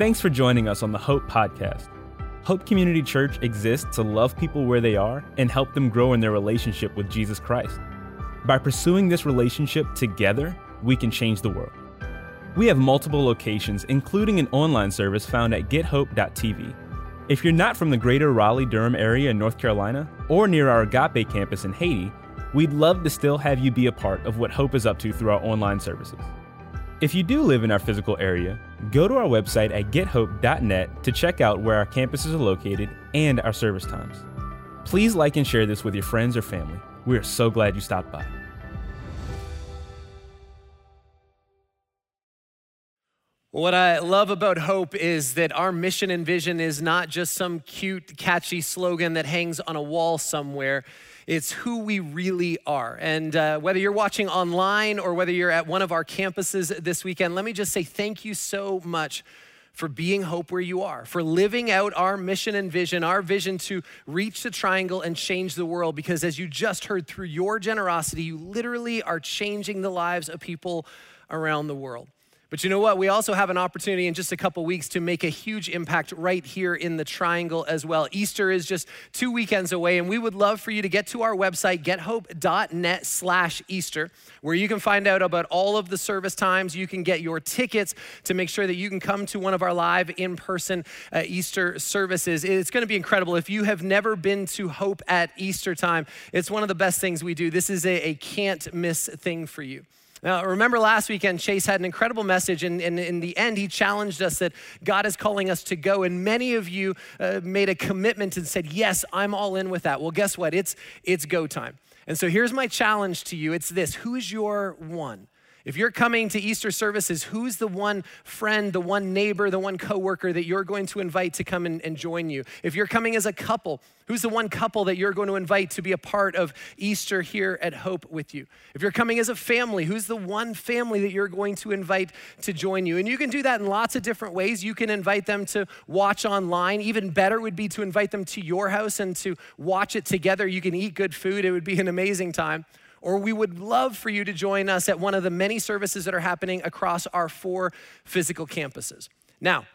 Thanks for joining us on the Hope Podcast. Hope Community Church exists to love people where they are and help them grow in their relationship with Jesus Christ. By pursuing this relationship together, we can change the world. We have multiple locations, including an online service found at gethope.tv. If you're not from the greater Raleigh Durham area in North Carolina or near our Agape campus in Haiti, we'd love to still have you be a part of what Hope is up to through our online services. If you do live in our physical area, go to our website at gethope.net to check out where our campuses are located and our service times. Please like and share this with your friends or family. We are so glad you stopped by. What I love about Hope is that our mission and vision is not just some cute, catchy slogan that hangs on a wall somewhere. It's who we really are. And uh, whether you're watching online or whether you're at one of our campuses this weekend, let me just say thank you so much for being hope where you are, for living out our mission and vision, our vision to reach the triangle and change the world. Because as you just heard through your generosity, you literally are changing the lives of people around the world. But you know what? We also have an opportunity in just a couple weeks to make a huge impact right here in the triangle as well. Easter is just two weekends away, and we would love for you to get to our website, gethope.net slash Easter, where you can find out about all of the service times. You can get your tickets to make sure that you can come to one of our live in-person uh, Easter services. It's going to be incredible. If you have never been to Hope at Easter time, it's one of the best things we do. This is a, a can't miss thing for you. Now, remember last weekend, Chase had an incredible message, and, and, in the end, he challenged us that God is calling us to go. And many of you uh, made a commitment and said, Yes, I'm all in with that. Well, guess what? It's, it's go time. And so here's my challenge to you it's this Who's your one? If you're coming to Easter services, who's the one friend, the one neighbor, the one coworker that you're going to invite to come and, and, join you? If you're coming as a couple, who's the one couple that you're going to invite to be a part of Easter here at Hope with you? If you're coming as a family, who's the one family that you're going to invite to join you? And you can do that in lots of different ways. You can invite them to watch online. Even better would be to invite them to your house and to watch it together. You can eat good food. It would be an amazing time or we would love for you to join us at one of the many services that are happening across our four physical campuses. Now,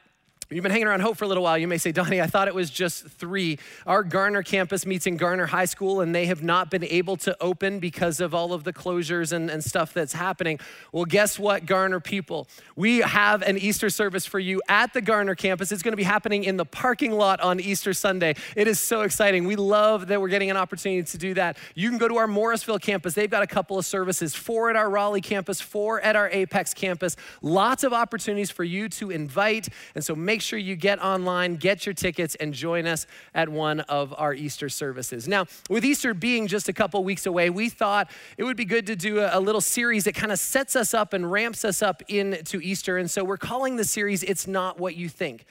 You've been hanging around Hope for a little while. You may say, Donnie, I thought it was just three. Our Garner campus meets in Garner High School, and they have not been able to open because of all of the closures and, and stuff that's happening. Well, guess what, Garner people? We have an Easter service for you at the Garner campus. It's going to be happening in the parking lot on Easter Sunday. It is so exciting. We love that we're getting an opportunity to do that. You can go to our Morrisville campus. They've got a couple of services four at our Raleigh campus, four at our Apex campus. Lots of opportunities for you to invite. And so make sure you get online, get your tickets, and join us at one of our Easter services. Now, with Easter being just a couple weeks away, we thought it would be good to do a, a little series that kind of sets us up and ramps us up into Easter. And so we're calling the series It's Not What You Think.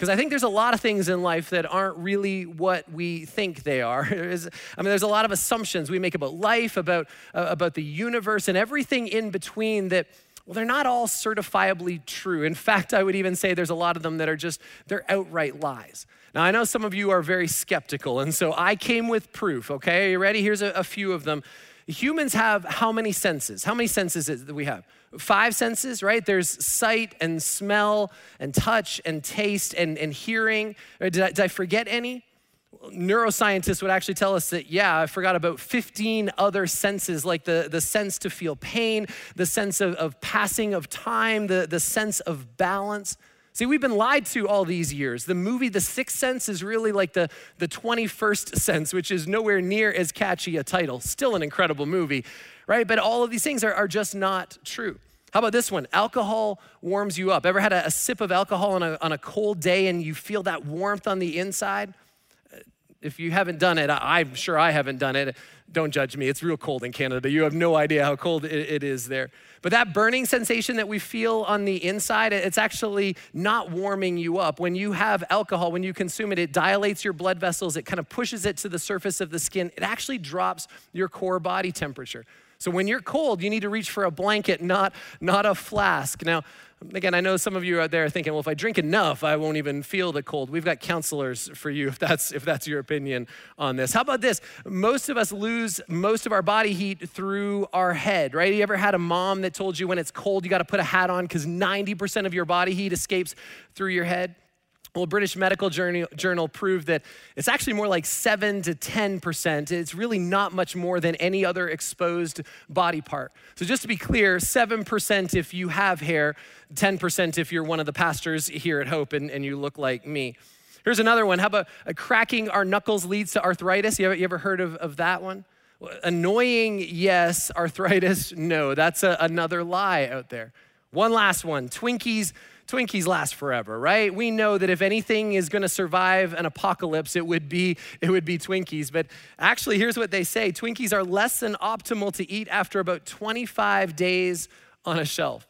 Because I think there's a lot of things in life that aren't really what we think they are. I mean, there's a lot of assumptions we make about life, about, uh, about the universe, and everything in between that well, they're not all certifiably true. In fact, I would even say there's a lot of them that are just, they're outright lies. Now, I know some of you are very skeptical, and so I came with proof, okay? Are you ready? Here's a, a few of them. Humans have how many senses? How many senses do we have? Five senses, right? There's sight and smell and touch and taste and, and hearing. Uh, did I, did I forget any? Neuroscientists would actually tell us that, yeah, I forgot about 15 other senses, like the, the sense to feel pain, the sense of, of passing of time, the, the sense of balance. See, we've been lied to all these years. The movie The Sixth Sense is really like the, the 21st sense, which is nowhere near as catchy a title. Still an incredible movie, right? But all of these things are, are just not true. How about this one? Alcohol warms you up. Ever had a, a sip of alcohol on a, on a cold day and you feel that warmth on the inside? If you haven't done it, I'm sure I haven't done it. Don't judge me. It's real cold in Canada. You have no idea how cold it is there. But that burning sensation that we feel on the inside, it's actually not warming you up. When you have alcohol, when you consume it, it dilates your blood vessels, it kind of pushes it to the surface of the skin. It actually drops your core body temperature. So when you're cold, you need to reach for a blanket, not, not a flask. Now, Again, I know some of you out there are thinking, well, if I drink enough, I won't even feel the cold. We've got counselors for you if that's if that's your opinion on this. How about this? Most of us lose most of our body heat through our head, right? You ever had a mom that told you when it's cold you got to put a hat on because 90% of your body heat escapes through your head? Well, British Medical Journal, proved that it's actually more like 7 to 10%. It's really not much more than any other exposed body part. So, just to be clear, 7% if you have hair, 10% if you're one of the pastors here at Hope and, and you look like me. Here's another one. How about uh, cracking our knuckles leads to arthritis? You ever, you ever heard of, of that one? Annoying, yes. Arthritis, no. That's a, another lie out there. One last one Twinkies Twinkies last forever, right? We know that if anything is going to survive an apocalypse, it would be it would be Twinkies. But actually, here's what they say: Twinkies are less than optimal to eat after about 25 days on a shelf.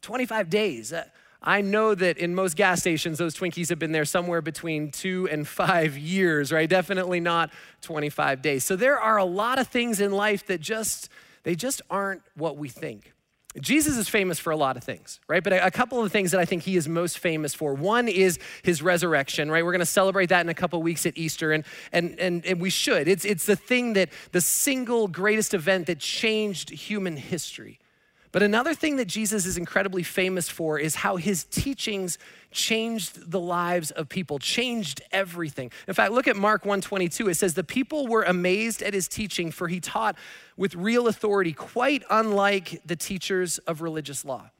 25 days. Uh, I know that in most gas stations, those Twinkies have been there somewhere between two and five years, right? Definitely not 25 days. So there are a lot of things in life that just, they just aren't what we think. Jesus is famous for a lot of things, right? But a, couple of the things that I think he is most famous for. One is his resurrection, right? We're going to celebrate that in a couple weeks at Easter, and, and, and, and we should. It's, it's the thing that, the single greatest event that changed human history. But another thing that Jesus is incredibly famous for is how his teachings changed the lives of people, changed everything. In fact, look at Mark 122. It says, The people were amazed at his teaching, for he taught with real authority, quite unlike the teachers of religious law.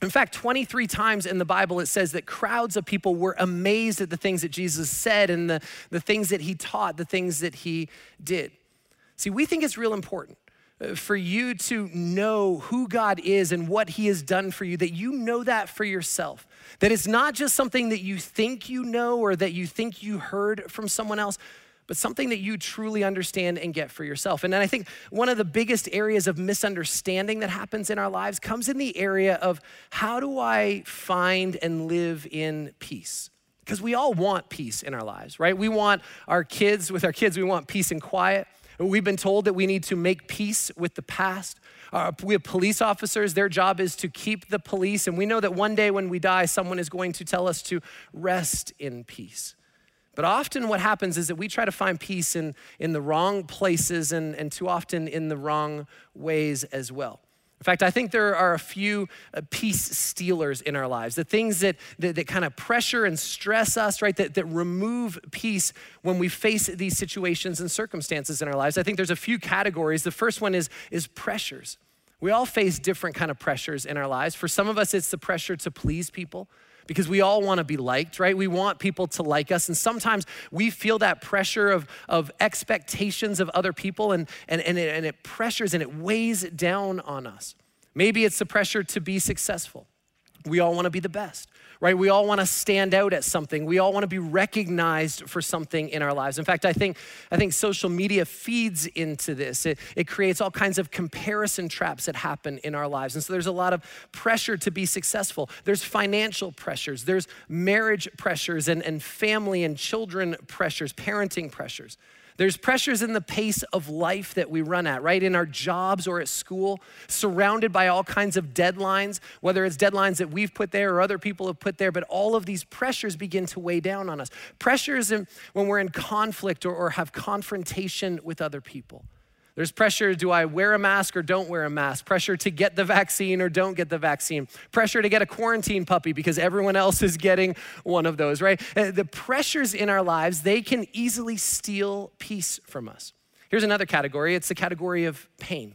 In fact, 23 times in the Bible, it says that crowds of people were amazed at the things that Jesus said and the, the things that he taught, the things that he did. See, we think it's real important for you to know who God is and what He has done for you, that you know that for yourself. That it's not just something that you think you know or that you think you heard from someone else, but something that you truly understand and get for yourself. And then I think one of the biggest areas of misunderstanding that happens in our lives comes in the area of how do I find and live in peace? Because we all want peace in our lives, right? We want our kids, with our kids, we want peace and quiet. We've been told that we need to make peace with the past. Uh, we have police officers, their job is to keep the police. And we know that one day when we die, someone is going to tell us to rest in peace. But often what happens is that we try to find peace in, in the wrong places and, and too often in the wrong ways as well. In fact, I think there are a few uh, peace stealers in our lives, the things that, that, that kind of pressure and stress us, right, that, that remove peace when we face these situations and circumstances in our lives. I think there's a few categories. The first one is, is pressures. We all face different kind of pressures in our lives. For some of us, it's the pressure to please people because we all want to be liked, right? We want people to like us. And sometimes we feel that pressure of, of expectations of other people, and, and, and, it, and it pressures and it weighs down on us. Maybe it's the pressure to be successful. We all want to be the best right? We all want to stand out at something. We all want to be recognized for something in our lives. In fact, I think, I think social media feeds into this. It, it creates all kinds of comparison traps that happen in our lives. And so there's a lot of pressure to be successful. There's financial pressures, there's marriage pressures, and, and family and children pressures, parenting pressures. There's pressures in the pace of life that we run at, right? In our jobs or at school, surrounded by all kinds of deadlines, whether it's deadlines that we've put there or other people have put there, but all of these pressures begin to weigh down on us. Pressures when we're in conflict or, or have confrontation with other people. There's pressure do I wear a mask or don't wear a mask? Pressure to get the vaccine or don't get the vaccine. Pressure to get a quarantine puppy because everyone else is getting one of those, right? Uh, the pressures in our lives, they can easily steal peace from us. Here's another category it's the category of pain.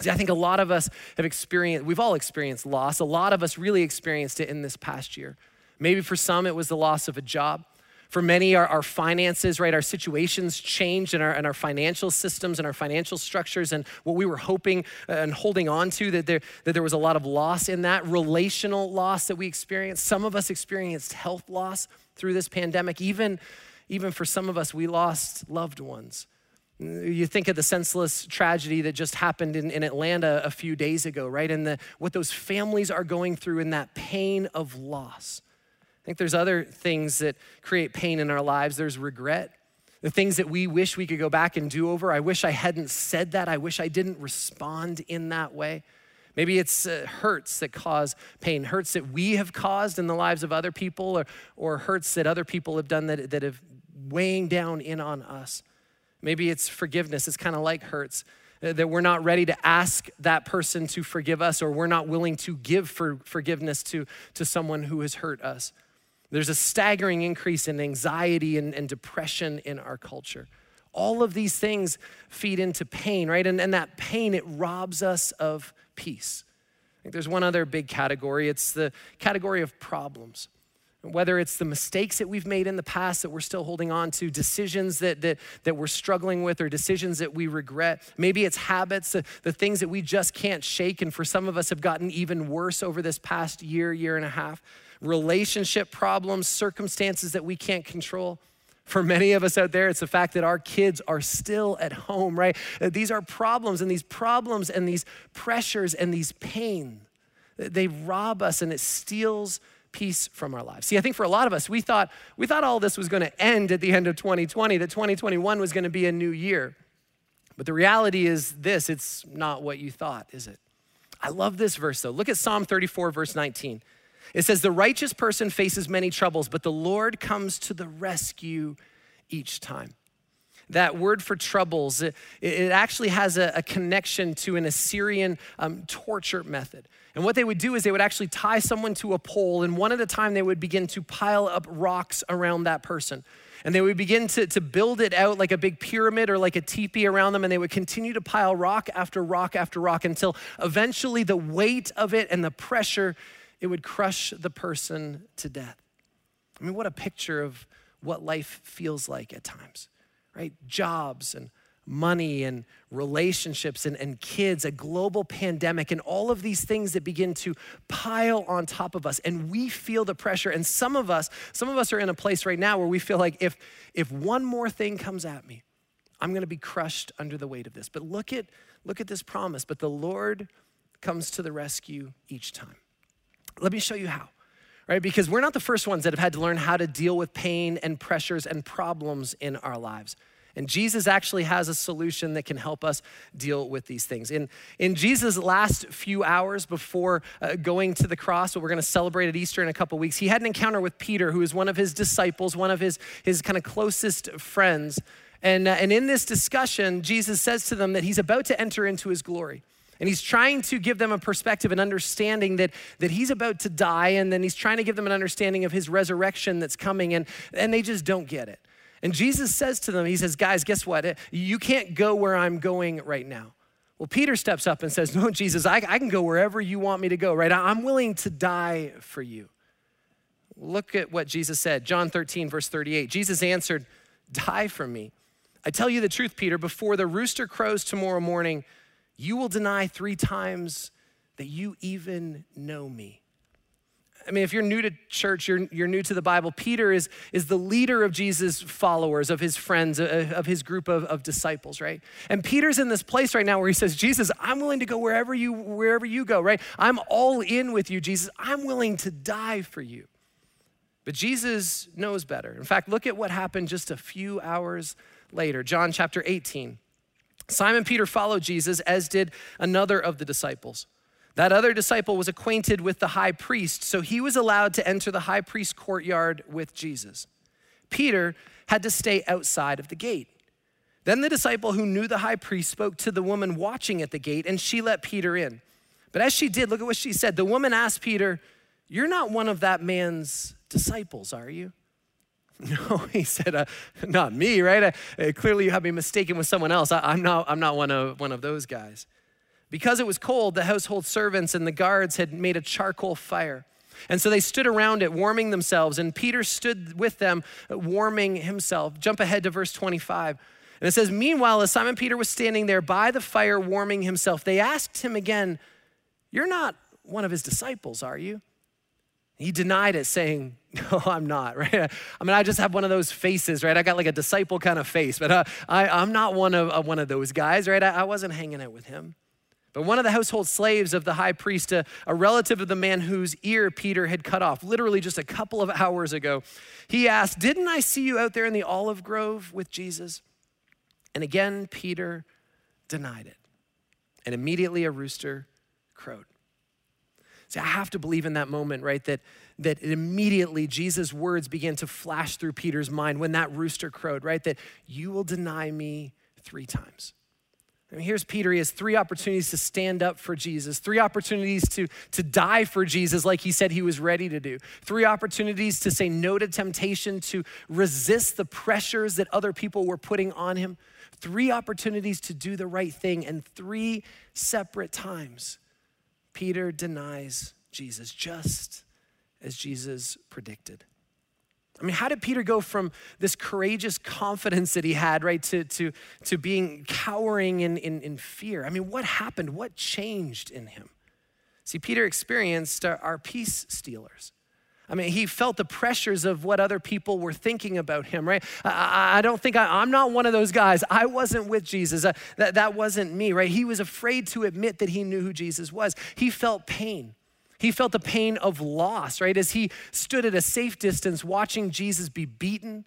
See, I think a lot of us have experienced, we've all experienced loss. A lot of us really experienced it in this past year. Maybe for some, it was the loss of a job. For many, our, our finances, right, our situations changed and our, and our financial systems and our financial structures and what we were hoping uh, and holding on to, that there, that there was a lot of loss in that, relational loss that we experienced. Some of us experienced health loss through this pandemic. Even, even for some of us, we lost loved ones. You think of the senseless tragedy that just happened in, in Atlanta a few days ago, right? And the, what those families are going through in that pain of loss. I think there's other things that create pain in our lives. There's regret. The things that we wish we could go back and do over. I wish I hadn't said that. I wish I didn't respond in that way. Maybe it's uh, hurts that cause pain, hurts that we have caused in the lives of other people, or, or hurts that other people have done that, that have weighing down in on us. Maybe it's forgiveness. It's kind of like hurts uh, that we're not ready to ask that person to forgive us, or we're not willing to give for forgiveness to, to someone who has hurt us. There's a staggering increase in anxiety and, and depression in our culture. All of these things feed into pain, right? And, and that pain, it robs us of peace. I think there's one other big category it's the category of problems. Whether it's the mistakes that we've made in the past that we're still holding on to, decisions that, that, that we're struggling with, or decisions that we regret. Maybe it's habits, the, the things that we just can't shake, and for some of us have gotten even worse over this past year, year and a half. Relationship problems, circumstances that we can't control. For many of us out there, it's the fact that our kids are still at home, right? Uh, these are problems, and these problems and these pressures and these pain, they rob us and it steals peace from our lives. See, I think for a lot of us, we thought we thought all this was going to end at the end of 2020, that 2021 was going to be a new year. But the reality is this, it's not what you thought, is it? I love this verse though. Look at Psalm 34 verse 19. It says, The righteous person faces many troubles, but the Lord comes to the rescue each time. That word for troubles, it, it actually has a, a, connection to an Assyrian um, torture method. And what they would do is they would actually tie someone to a pole, and one at a time they would begin to pile up rocks around that person. And they would begin to, to build it out like a big pyramid or like a teepee around them, and they would continue to pile rock after rock after rock until eventually the weight of it and the pressure it would crush the person to death. I mean, what a picture of what life feels like at times, right? Jobs and money and relationships and, and kids, a global pandemic, and all of these things that begin to pile on top of us. And we feel the pressure. And some of us, some of us are in a place right now where we feel like if if one more thing comes at me, I'm gonna be crushed under the weight of this. But look at look at this promise. But the Lord comes to the rescue each time. Let me show you how, right? Because we're not the first ones that have had to learn how to deal with pain and pressures and problems in our lives. And Jesus actually has a solution that can help us deal with these things. In, in Jesus' last few hours before uh, going to the cross, what we're going to celebrate at Easter in a couple weeks, he had an encounter with Peter, who is one of his disciples, one of his, his kind of closest friends. And, uh, and in this discussion, Jesus says to them that he's about to enter into his glory. And he's trying to give them a perspective and understanding that, that he's about to die, and then he's trying to give them an understanding of his resurrection that's coming, and, and they just don't get it. And Jesus says to them, He says, Guys, guess what? You can't go where I'm going right now. Well, Peter steps up and says, No, Jesus, I, I can go wherever you want me to go, right? I'm willing to die for you. Look at what Jesus said, John 13, verse 38. Jesus answered, Die for me. I tell you the truth, Peter, before the rooster crows tomorrow morning, you will deny three times that you even know me. I mean, if you're new to church, you're, you're new to the Bible, Peter is, is the leader of Jesus' followers, of his friends, of, of his group of, of disciples, right? And Peter's in this place right now where he says, Jesus, I'm willing to go wherever you, wherever you go, right? I'm all in with you, Jesus. I'm willing to die for you. But Jesus knows better. In fact, look at what happened just a few hours later. John chapter 18. Simon Peter followed Jesus, as did another of the disciples. That other disciple was acquainted with the high priest, so he was allowed to enter the high priest's courtyard with Jesus. Peter had to stay outside of the gate. Then the disciple who knew the high priest spoke to the woman watching at the gate, and she let Peter in. But as she did, look at what she said. The woman asked Peter, You're not one of that man's disciples, are you? No, he said, uh, not me, right? Uh, uh, clearly, you have me mistaken with someone else. I, am not, I'm not one of, one of those guys. Because it was cold, the household servants and the guards had made a charcoal fire. And so they stood around it, warming themselves, and Peter stood with them, uh, warming himself. Jump ahead to verse 25. And it says, Meanwhile, as Simon Peter was standing there by the fire, warming himself, they asked him again, You're not one of his disciples, are you? He denied it, saying, No, I'm not, right? I mean, I just have one of those faces, right? I got like a disciple kind of face, but uh, I, I'm not one of, uh, one of those guys, right? I, I, wasn't hanging out with him. But one of the household slaves of the high priest, a, a relative of the man whose ear Peter had cut off, literally just a couple of hours ago, he asked, Didn't I see you out there in the olive grove with Jesus? And again, Peter denied it. And immediately a rooster crowed. I have to believe in that moment, right? That, that immediately Jesus' words began to flash through Peter's mind when that rooster crowed, right? That you will deny me three times. I mean, here's Peter. He has three opportunities to stand up for Jesus, three opportunities to, to die for Jesus, like he said he was ready to do, three opportunities to say no to temptation, to resist the pressures that other people were putting on him, three opportunities to do the right thing, and three separate times Peter denies Jesus, just as Jesus predicted. I mean, how did Peter go from this courageous confidence that he had, right, to, to, to being cowering in, in, in fear? I mean, what happened? What changed in him? See, Peter experienced our, our peace stealers. I mean, he felt the pressures of what other people were thinking about him, right? I, I don't think I, am not one of those guys. I wasn't with Jesus. Uh, that, that wasn't me, right? He was afraid to admit that he knew who Jesus was. He felt pain. He felt the pain of loss, right? As he stood at a safe distance watching Jesus be beaten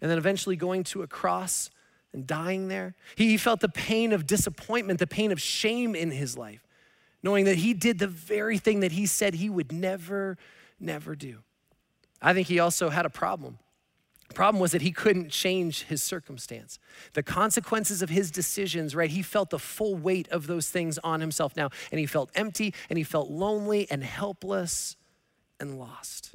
and then eventually going to a cross and dying there. He felt the pain of disappointment, the pain of shame in his life, knowing that he did the very thing that he said he would never, never do. I think he also had a problem. Problem was that he couldn't change his circumstance. The consequences of his decisions, right? He felt the full weight of those things on himself now, and he felt empty and he felt lonely and helpless and lost.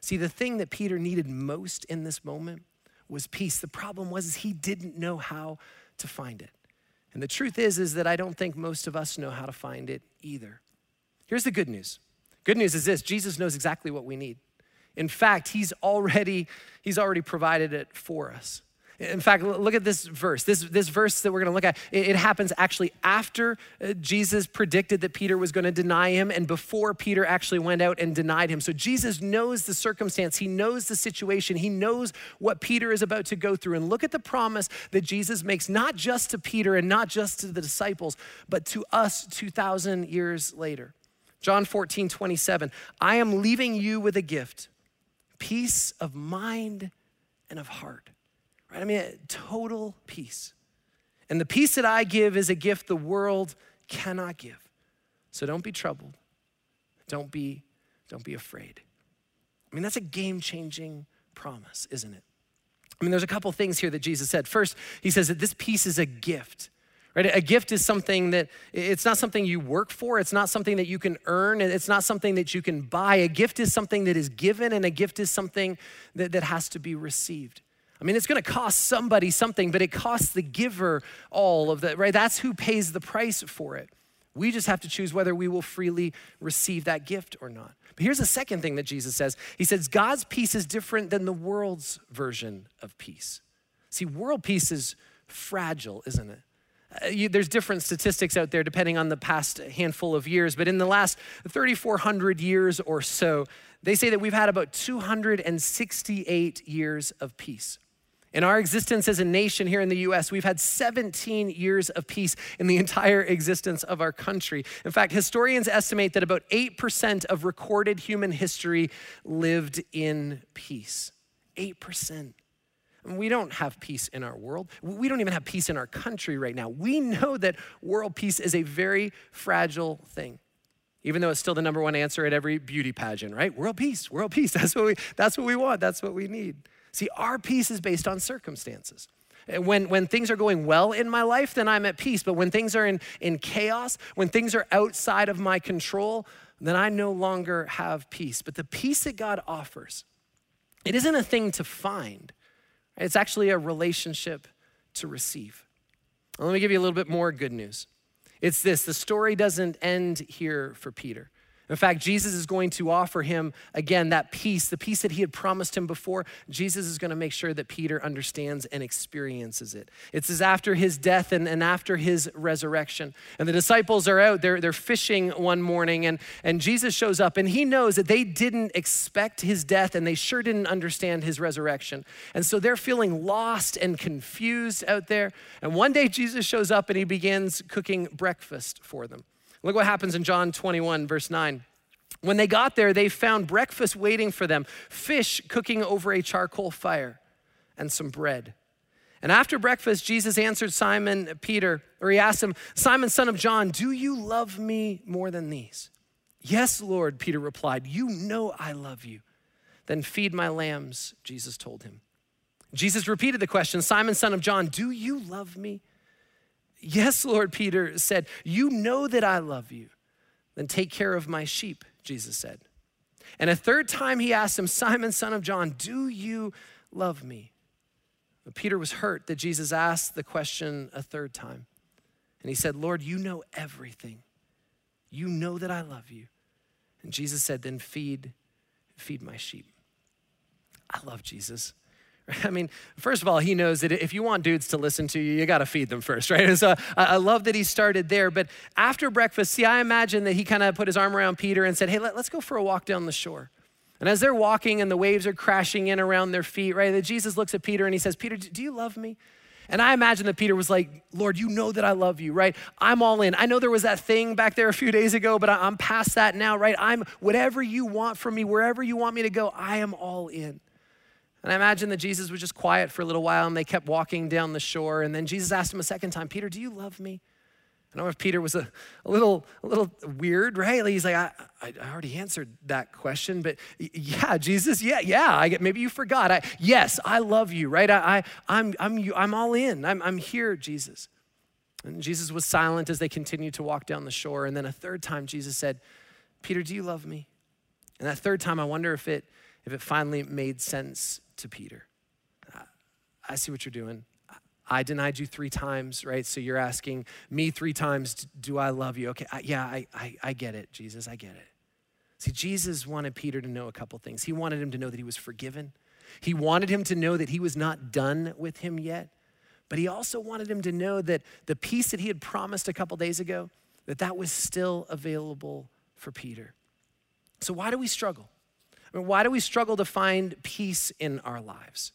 See, the thing that Peter needed most in this moment was peace. The problem was he didn't know how to find it. And the truth is is that I don't think most of us know how to find it either. Here's the good news. Good news is this, Jesus knows exactly what we need. In fact, he's already, he's already provided it for us. In fact, look at this verse. This, this verse that we're going to look at, it, it happens actually after uh, Jesus predicted that Peter was going to deny him and before Peter actually went out and denied him. So Jesus knows the circumstance, he knows the situation, he knows what Peter is about to go through. And look at the promise that Jesus makes, not just to Peter and not just to the disciples, but to us 2,000 years later. John 14, 27. I am leaving you with a gift peace of mind and of heart. Right? I mean, total peace. And the peace that I give is a gift the world cannot give. So don't be troubled. Don't be don't be afraid. I mean, that's a game-changing promise, isn't it? I mean, there's a couple things here that Jesus said. First, he says that this peace is a gift. Right? A gift is something that it's not something you work for, it's not something that you can earn, it's not something that you can buy. A gift is something that is given, and a gift is something that, that has to be received. I mean, it's gonna cost somebody something, but it costs the giver all of that, right? That's who pays the price for it. We just have to choose whether we will freely receive that gift or not. But here's the second thing that Jesus says He says, God's peace is different than the world's version of peace. See, world peace is fragile, isn't it? Uh, you, there's different statistics out there depending on the past handful of years, but in the last 3,400 years or so, they say that we've had about 268 years of peace. In our existence as a nation here in the US, we've had 17 years of peace in the entire existence of our country. In fact, historians estimate that about 8% of recorded human history lived in peace. 8%. We don't have peace in our world. We don't even have peace in our country right now. We know that world peace is a very fragile thing. Even though it's still the number one answer at every beauty pageant, right? World peace, world peace. That's what we, that's what we want. That's what we need. See, our peace is based on circumstances. Uh, when, when things are going well in my life, then I'm at peace. But when things are in, in chaos, when things are outside of my control, then I no longer have peace. But the peace that God offers, it isn't a thing to find, it's actually a relationship to receive. let me give you a little bit more good news. It's this the story doesn't end here for Peter. In fact, Jesus is going to offer him again that peace, the peace that he had promised him before. Jesus is going to make sure that Peter understands and experiences it. It's as after his death and, and after his resurrection. And the disciples are out, they're, they're fishing one morning, and, and Jesus shows up, and he knows that they didn't expect his death and they sure didn't understand his resurrection. And so they're feeling lost and confused out there. And one day Jesus shows up and he begins cooking breakfast for them. Look what happens in John 21, verse 9. When they got there, they found breakfast waiting for them fish cooking over a charcoal fire and some bread. And after breakfast, Jesus answered Simon Peter, or he asked him, Simon, son of John, do you love me more than these? Yes, Lord, Peter replied, You know I love you. Then feed my lambs, Jesus told him. Jesus repeated the question Simon, son of John, do you love me? Yes, Lord, Peter said, You know that I love you. Then take care of my sheep, Jesus said. And a third time he asked him, Simon, son of John, do you love me? But Peter was hurt that Jesus asked the question a third time. And he said, Lord, you know everything. You know that I love you. And Jesus said, Then feed, feed my sheep. I love Jesus. I mean, first of all, he knows that if you want dudes to listen to you, you got to feed them first, right? And so I love that he started there. But after breakfast, see, I imagine that he kind of put his arm around Peter and said, Hey, let, us go for a walk down the shore. And as they're walking and the waves are crashing in around their feet, right? That Jesus looks at Peter and he says, Peter, do you love me? And I imagine that Peter was like, Lord, you know that I love you, right? I'm all in. I know there was that thing back there a few days ago, but I'm past that now, right? I'm whatever you want from me, wherever you want me to go, I am all in. And I imagine that Jesus was just quiet for a little while and they kept walking down the shore. And then Jesus asked him a second time, Peter, do you love me? I don't know if Peter was a, a little a little weird, right? He's like, I, I already answered that question, but yeah, Jesus, yeah, yeah. I get, maybe you forgot. I, yes, I love you, right? I, I I'm I'm I'm all in. I'm I'm here, Jesus. And Jesus was silent as they continued to walk down the shore. And then a third time, Jesus said, Peter, do you love me? And that third time, I wonder if it if it finally made sense to Peter. I see what you're doing. I denied you three times, right? So you're asking me three times, do I love you? Okay, I, yeah, I, I, I get it, Jesus, I get it. See, Jesus wanted Peter to know a couple things. He wanted him to know that he was forgiven, he wanted him to know that he was not done with him yet. But he also wanted him to know that the peace that he had promised a couple days ago, that that was still available for Peter. So why do we struggle? I mean, why do we struggle to find peace in our lives?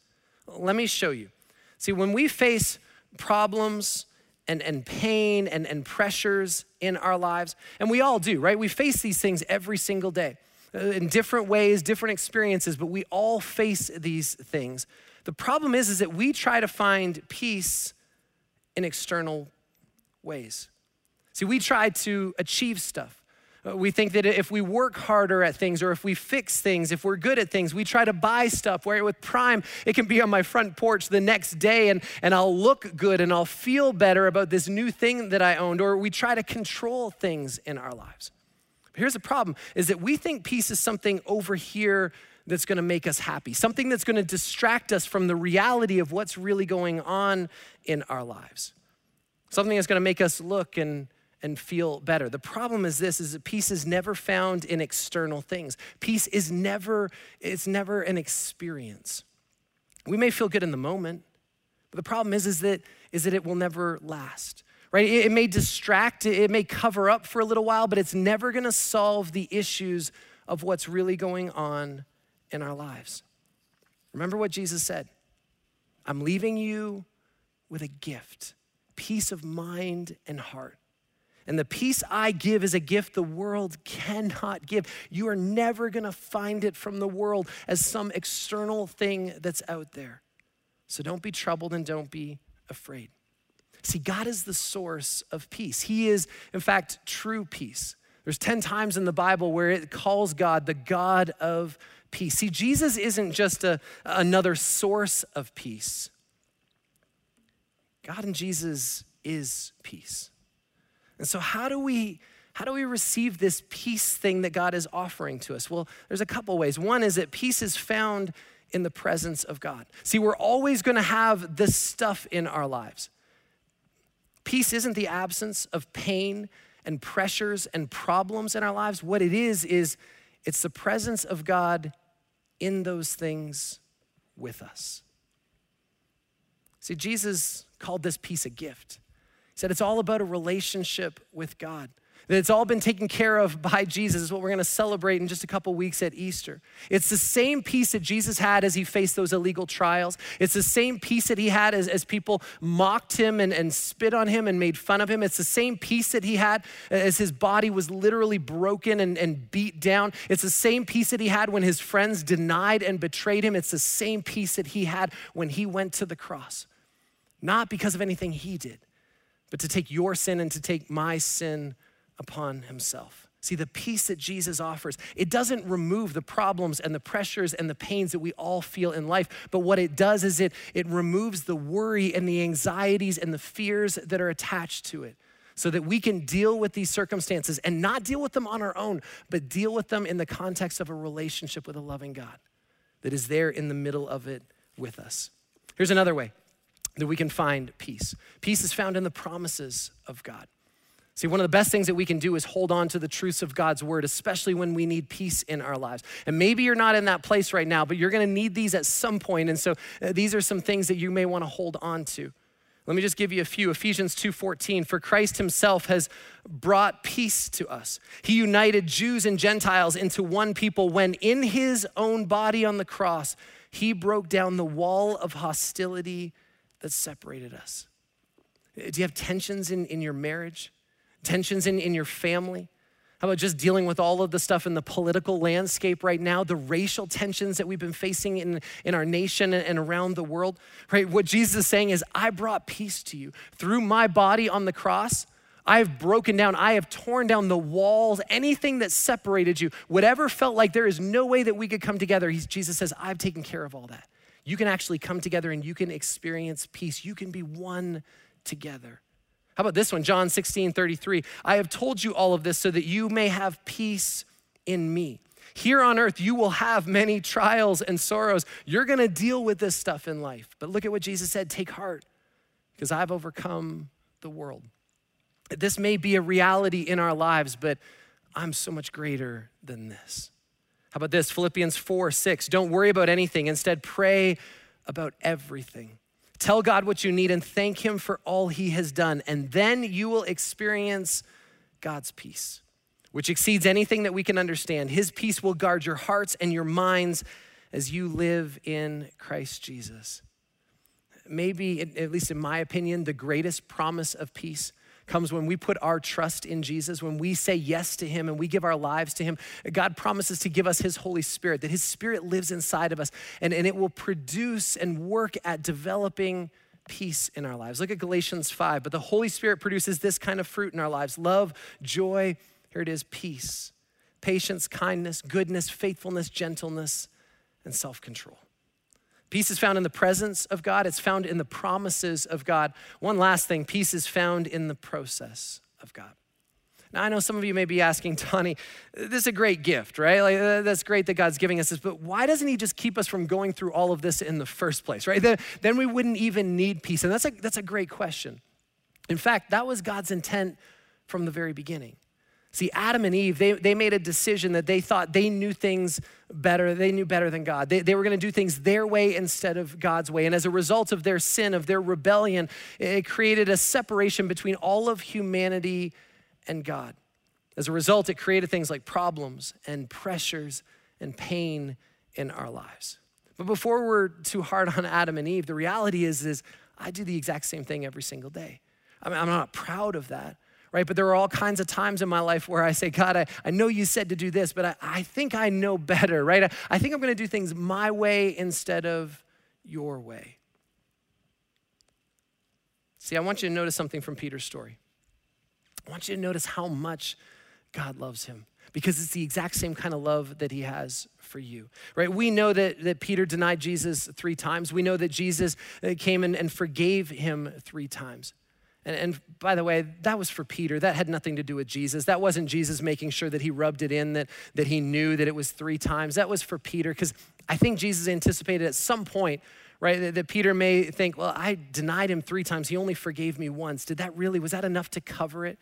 Let me show you. See, when we face problems and, and pain and, and pressures in our lives, and we all do, right? We face these things every single day uh, in different ways, different experiences, but we all face these things. The problem is, is that we try to find peace in external ways. See, we try to achieve stuff. Uh, we think that if we work harder at things or if we fix things, if we're good at things, we try to buy stuff. Where with Prime, it can be on my front porch the next day and, and I'll look good and I'll feel better about this new thing that I owned. Or we try to control things in our lives. But here's the problem is that we think peace is something over here that's going to make us happy, something that's going to distract us from the reality of what's really going on in our lives. Something that's going to make us look and and feel better. The problem is this is that peace is never found in external things. Peace is never it's never an experience. We may feel good in the moment, but the problem is is that is that it will never last. Right? It, it may distract, it may cover up for a little while, but it's never going to solve the issues of what's really going on in our lives. Remember what Jesus said? I'm leaving you with a gift, peace of mind and heart. And the peace I give is a gift the world cannot give. You are never gonna find it from the world as some external thing that's out there. So don't be troubled and don't be afraid. See, God is the source of peace. He is, in fact, true peace. There's 10 times in the Bible where it calls God the God of peace. See, Jesus isn't just a, another source of peace, God and Jesus is peace. And so, how do we? How do we receive this peace thing that God is offering to us? Well, there's a couple ways. One is that peace is found in the presence of God. See, we're always going to have this stuff in our lives. Peace isn't the absence of pain and pressures and problems in our lives. What it is, is it's the presence of God in those things with us. See, Jesus called this peace a gift said it's all about a relationship with God. That it's all been taken care of by Jesus is what we're going to celebrate in just a couple weeks at Easter. It's the same peace that Jesus had as he faced those illegal trials. It's the same peace that he had as, as people mocked him and, and spit on him and made fun of him. It's the same peace that he had as his body was literally broken and, and beat down. It's the same peace that he had when his friends denied and betrayed him. It's the same peace that he had when he went to the cross. not because of anything he did, but to take your sin and to take my sin upon himself. See, the peace that Jesus offers, it doesn't remove the problems and the pressures and the pains that we all feel in life, but what it does is it, it removes the worry and the anxieties and the fears that are attached to it so that we can deal with these circumstances and not deal with them on our own, but deal with them in the context of a relationship with a loving God that is there in the middle of it with us. Here's another way that we can find peace peace is found in the promises of God. See, one of the best things that we can do is hold on to the truths of God's word, especially when we need peace in our lives. And maybe you're not in that place right now, but you're going to need these at some point. And so uh, these are some things that you may want to hold on to. Let me just give you a few. Ephesians 2:14 For Christ himself has brought peace to us. He united Jews and Gentiles into one people when in his own body on the cross he broke down the wall of hostility that separated us. Do you have tensions in, in your marriage? tensions in, in your family? How about just dealing with all of the stuff in the political landscape right now, the racial tensions that we've been facing in, in our nation and, around the world? Right? What Jesus is saying is, I brought peace to you. Through my body on the cross, I have broken down, I have torn down the walls, anything that separated you, whatever felt like there is no way that we could come together. He's, Jesus says, I've taken care of all that. You can actually come together and you can experience peace. You can be one together. How about this one? John 16, 33. I have told you all of this so that you may have peace in me. Here on earth, you will have many trials and sorrows. You're going to deal with this stuff in life. But look at what Jesus said take heart, because I've overcome the world. This may be a reality in our lives, but I'm so much greater than this. How about this? Philippians 4 6. Don't worry about anything. Instead, pray about everything. Tell God what you need and thank Him for all He has done. And then you will experience God's peace, which exceeds anything that we can understand. His peace will guard your hearts and your minds as you live in Christ Jesus. Maybe, at least in my opinion, the greatest promise of peace comes when we put our trust in Jesus, when we say yes to Him and we give our lives to Him. God promises to give us His Holy Spirit, that His Spirit lives inside of us and, and it will produce and work at developing peace in our lives. Look at Galatians 5. But the Holy Spirit produces this kind of fruit in our lives love, joy, here it is, peace, patience, kindness, goodness, faithfulness, gentleness, and self control. Peace is found in the presence of God, it's found in the promises of God. One last thing peace is found in the process of God. Now, I know some of you may be asking, Tony, this is a great gift, right? Like, uh, that's great that God's giving us this, but why doesn't He just keep us from going through all of this in the first place, right? Then, then we wouldn't even need peace. And that's a, that's a great question. In fact, that was God's intent from the very beginning. See, Adam and Eve, they, they made a decision that they thought they knew things better. They knew better than God. They, they were going to do things their way instead of God's way. And as a result of their sin, of their rebellion, it created a separation between all of humanity and God. As a result, it created things like problems and pressures and pain in our lives. But before we're too hard on Adam and Eve, the reality is, is I do the exact same thing every single day. I mean, I'm not proud of that right? But there are all kinds of times in my life where I say, God, I, I know you said to do this, but I, I think I know better, right? I, I think I'm going to do things my way instead of your way. See, I want you to notice something from Peter's story. I want you to notice how much God loves him because it's the exact same kind of love that he has for you, right? We know that, that Peter denied Jesus three times. We know that Jesus uh, came in and forgave him three times. And, and, by the way, that was for Peter. That had nothing to do with Jesus. That wasn't Jesus making sure that he rubbed it in, that, that he knew that it was three times. That was for Peter, because I think Jesus anticipated at some point, right, that, that Peter may think, well, I denied him three times. He only forgave me once. Did that really, was that enough to cover it?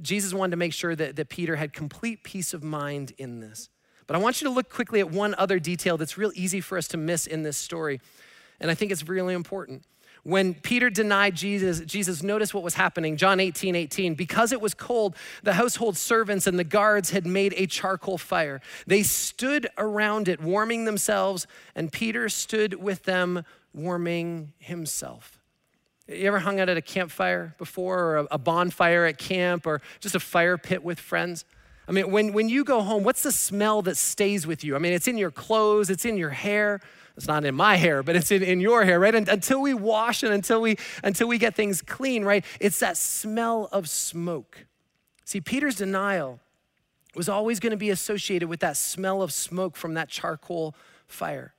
Jesus wanted to make sure that, that Peter had complete peace of mind in this. But I want you to look quickly at one other detail that's real easy for us to miss in this story. And I think it's really important. When Peter denied Jesus, Jesus noticed what was happening. John 18, 18. Because it was cold, the household servants and the guards had made a charcoal fire. They stood around it, warming themselves, and Peter stood with them, warming himself. You ever hung out at a campfire before, or a bonfire at camp, or just a fire pit with friends? I mean, when, when you go home, what's the smell that stays with you? I mean, it's in your clothes, it's in your hair. It's not in my hair, but it's in, in your hair, right? And until we wash and until we until we get things clean, right? It's that smell of smoke. See, Peter's denial was always going to be associated with that smell of smoke from that charcoal fire.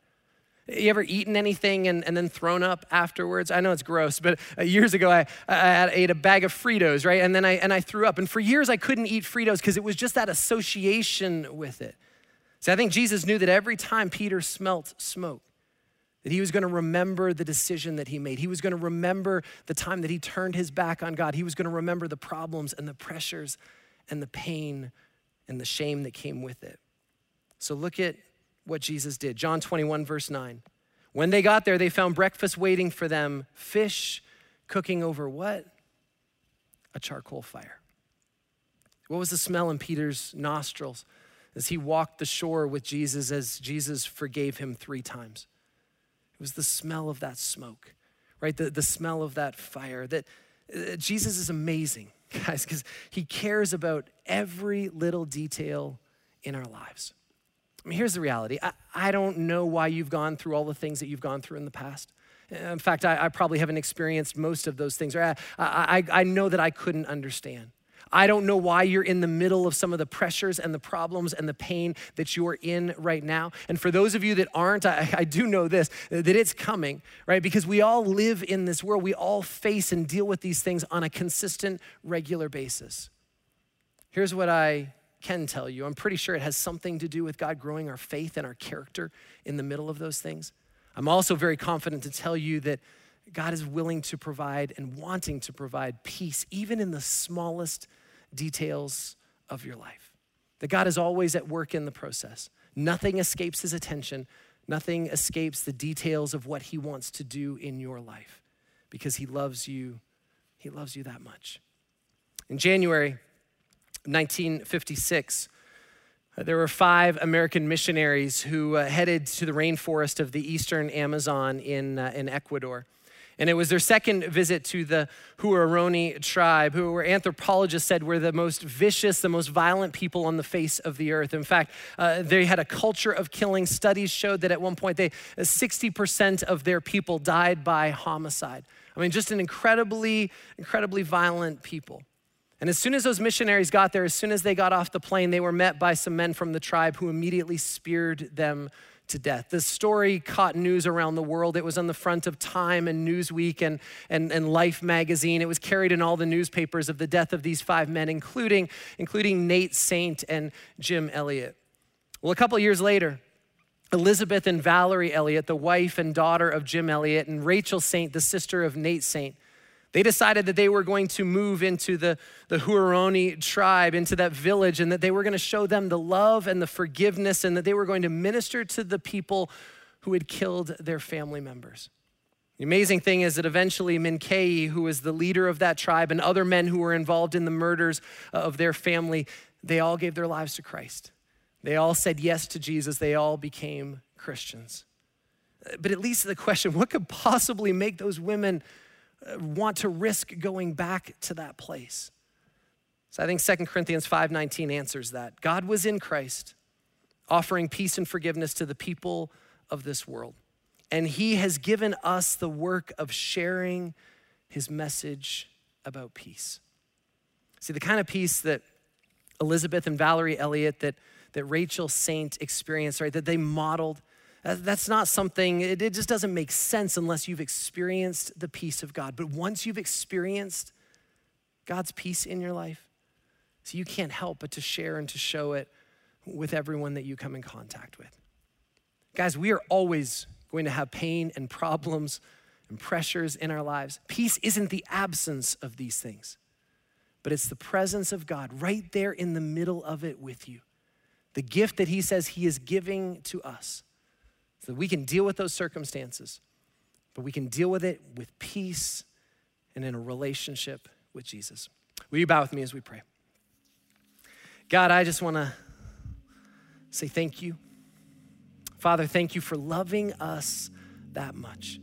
You ever eaten anything and, and then thrown up afterwards? I know it's gross, but uh, years ago I, I ate a bag of Fritos, right? And then I, and I threw up. And for years I couldn't eat Fritos because it was just that association with it. See, I think Jesus knew that every time Peter smelt smoke, that he was going to remember the decision that he made. He was going to remember the time that he turned his back on God. He was going to remember the problems and the pressures and the pain and the shame that came with it. So look at what Jesus did. John 21, verse 9. When they got there, they found breakfast waiting for them, fish cooking over what? A charcoal fire. What was the smell in Peter's nostrils as he walked the shore with Jesus as Jesus forgave him three times? It was the smell of that smoke, right? The, the smell of that fire. That uh, Jesus is amazing, guys, because he cares about every little detail in our lives. I mean, here's the reality I, I don't know why you've gone through all the things that you've gone through in the past. In fact, I, I probably haven't experienced most of those things. Or I, I, I know that I couldn't understand. I don't know why you're in the middle of some of the pressures and the problems and the pain that you're in right now. And for those of you that aren't, I, I, do know this that it's coming, right? Because we all live in this world. We all face and deal with these things on a consistent, regular basis. Here's what I can tell you. I'm pretty sure it has something to do with God growing our faith and our character in the middle of those things. I'm also very confident to tell you that God is willing to provide and wanting to provide peace, even in the smallest details of your life. That God is always at work in the process. Nothing escapes his attention, nothing escapes the details of what he wants to do in your life because he loves you. He loves you that much. In January 1956, uh, there were five American missionaries who uh, headed to the rainforest of the eastern Amazon in, uh, in Ecuador. And it was their second visit to the Huaorani tribe, who anthropologists said were the most vicious, the most violent people on the face of the earth. In fact, uh, they had a culture of killing. Studies showed that at one point, they 60% of their people died by homicide. I mean, just an incredibly, incredibly violent people. And as soon as those missionaries got there, as soon as they got off the plane, they were met by some men from the tribe who immediately speared them to death. The story caught news around the world. It was on the front of Time and Newsweek and, and, and Life magazine. It was carried in all the newspapers of the death of these five men, including, including Nate Saint and Jim Elliot. Well, a couple years later, Elisabeth and Valerie Elliot, the wife and daughter of Jim Elliot, and Rachel Saint, the sister of Nate Saint, they decided that they were going to move into the, the Huaorani tribe, into that village, and that they were going to show them the love and the forgiveness, and that they were going to minister to the people who had killed their family members. The amazing thing is that eventually Mincaye, who was the leader of that tribe, and other men who were involved in the murders uh, of their family, they all gave their lives to Christ. They all said yes to Jesus. They all became Christians. Uh, but it leads to the question what could possibly make those women Uh, want to risk going back to that place. So I think 2 Corinthians 5:19 answers that. God was in Christ, offering peace and forgiveness to the people of this world. And he has given us the work of sharing his message about peace. See, the kind of peace that Elisabeth and Valerie Elliot, that, that Rachel Saint experienced, right, that they modeled that's not something, it just doesn't make sense unless you've experienced the peace of God. But once you've experienced God's peace in your life, so you can't help but to share and to show it with everyone that you come in contact with. Guys, we are always going to have pain and problems and pressures in our lives. Peace isn't the absence of these things, but it's the presence of God right there in the middle of it with you. The gift that He says He is giving to us so that we can deal with those circumstances, but we can deal with it with peace and in a relationship with Jesus. Will you bow with me as we pray? God, I just want to say thank you. Father, thank you for loving us that much.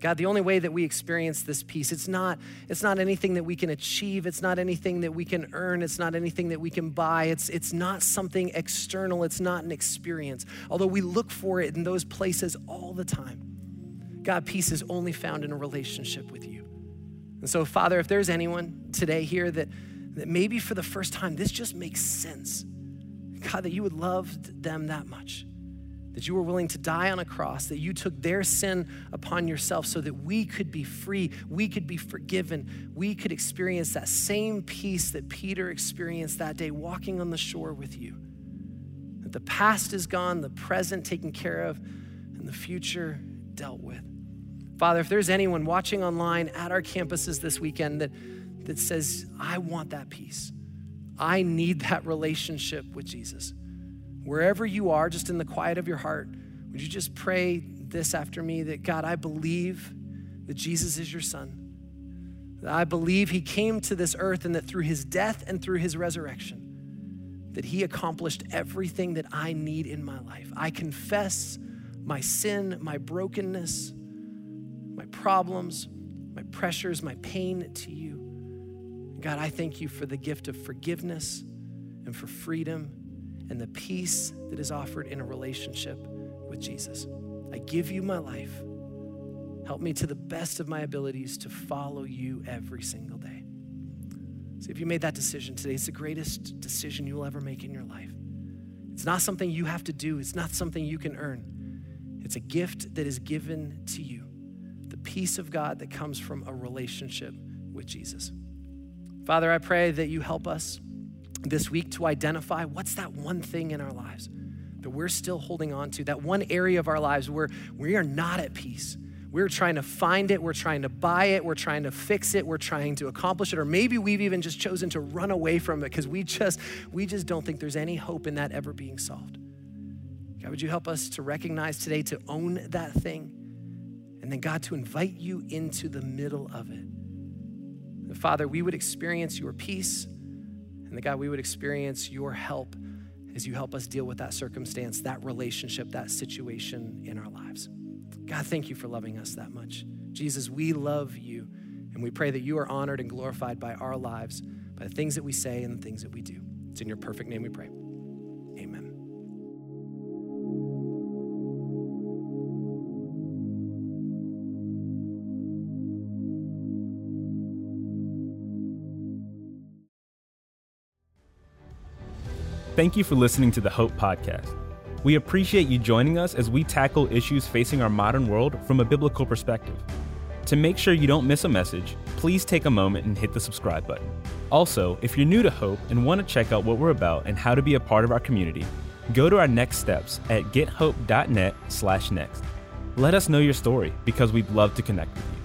God, the only way that we experience this peace, it's not, it's not anything that we can achieve. It's not anything that we can earn. It's not anything that we can buy. It's, it's not something external. It's not an experience. Although we look for it in those places all the time. God, peace is only found in a relationship with you. And so, Father, if there's anyone today here that, that maybe for the first time this just makes sense, God, that you would love them that much that you were willing to die on a cross, that you took their sin upon yourself so that we could be free, we could be forgiven, we could experience that same peace that Peter experienced that day walking on the shore with you. That the past is gone, the present taken care of, and the future dealt with. Father, if there's anyone watching online at our campuses this weekend that, that says, I want that peace, I need that relationship with Jesus wherever you are, just in the quiet of your heart, would you just pray this after me that God, I believe that Jesus is your son. That I believe he came to this earth and that through his death and through his resurrection, that he accomplished everything that I need in my life. I confess my sin, my brokenness, my problems, my pressures, my pain to you. God, I thank you for the gift of forgiveness and for freedom and the peace that is offered in a relationship with Jesus. I give you my life. Help me to the best of my abilities to follow you every single day. See, if you made that decision today, it's the greatest decision you will ever make in your life. It's not something you have to do, it's not something you can earn. It's a gift that is given to you the peace of God that comes from a relationship with Jesus. Father, I pray that you help us this week to identify what's that one thing in our lives that we're still holding on to, that one area of our lives where we are not at peace. We're trying to find it, we're trying to buy it, we're trying to fix it, we're trying to accomplish it, or maybe we've even just chosen to run away from it because we just we just don't think there's any hope in that ever being solved. God, would you help us to recognize today to own that thing? And then God to invite you into the middle of it. Father, we would experience your peace and that God, we would experience your help as you help us deal with that circumstance, that relationship, that situation in our lives. God, thank you for loving us that much. Jesus, we love you, and we pray that you are honored and glorified by our lives, by the things that we say and the things that we do. It's in your perfect name we pray. Thank you for listening to the Hope Podcast. We appreciate you joining us as we tackle issues facing our modern world from a biblical perspective. To make sure you don't miss a message, please take a moment and hit the subscribe button. Also, if you're new to Hope and want to check out what we're about and how to be a part of our community, go to our next steps at gethope.net/next. Let us know your story because we'd love to connect with you.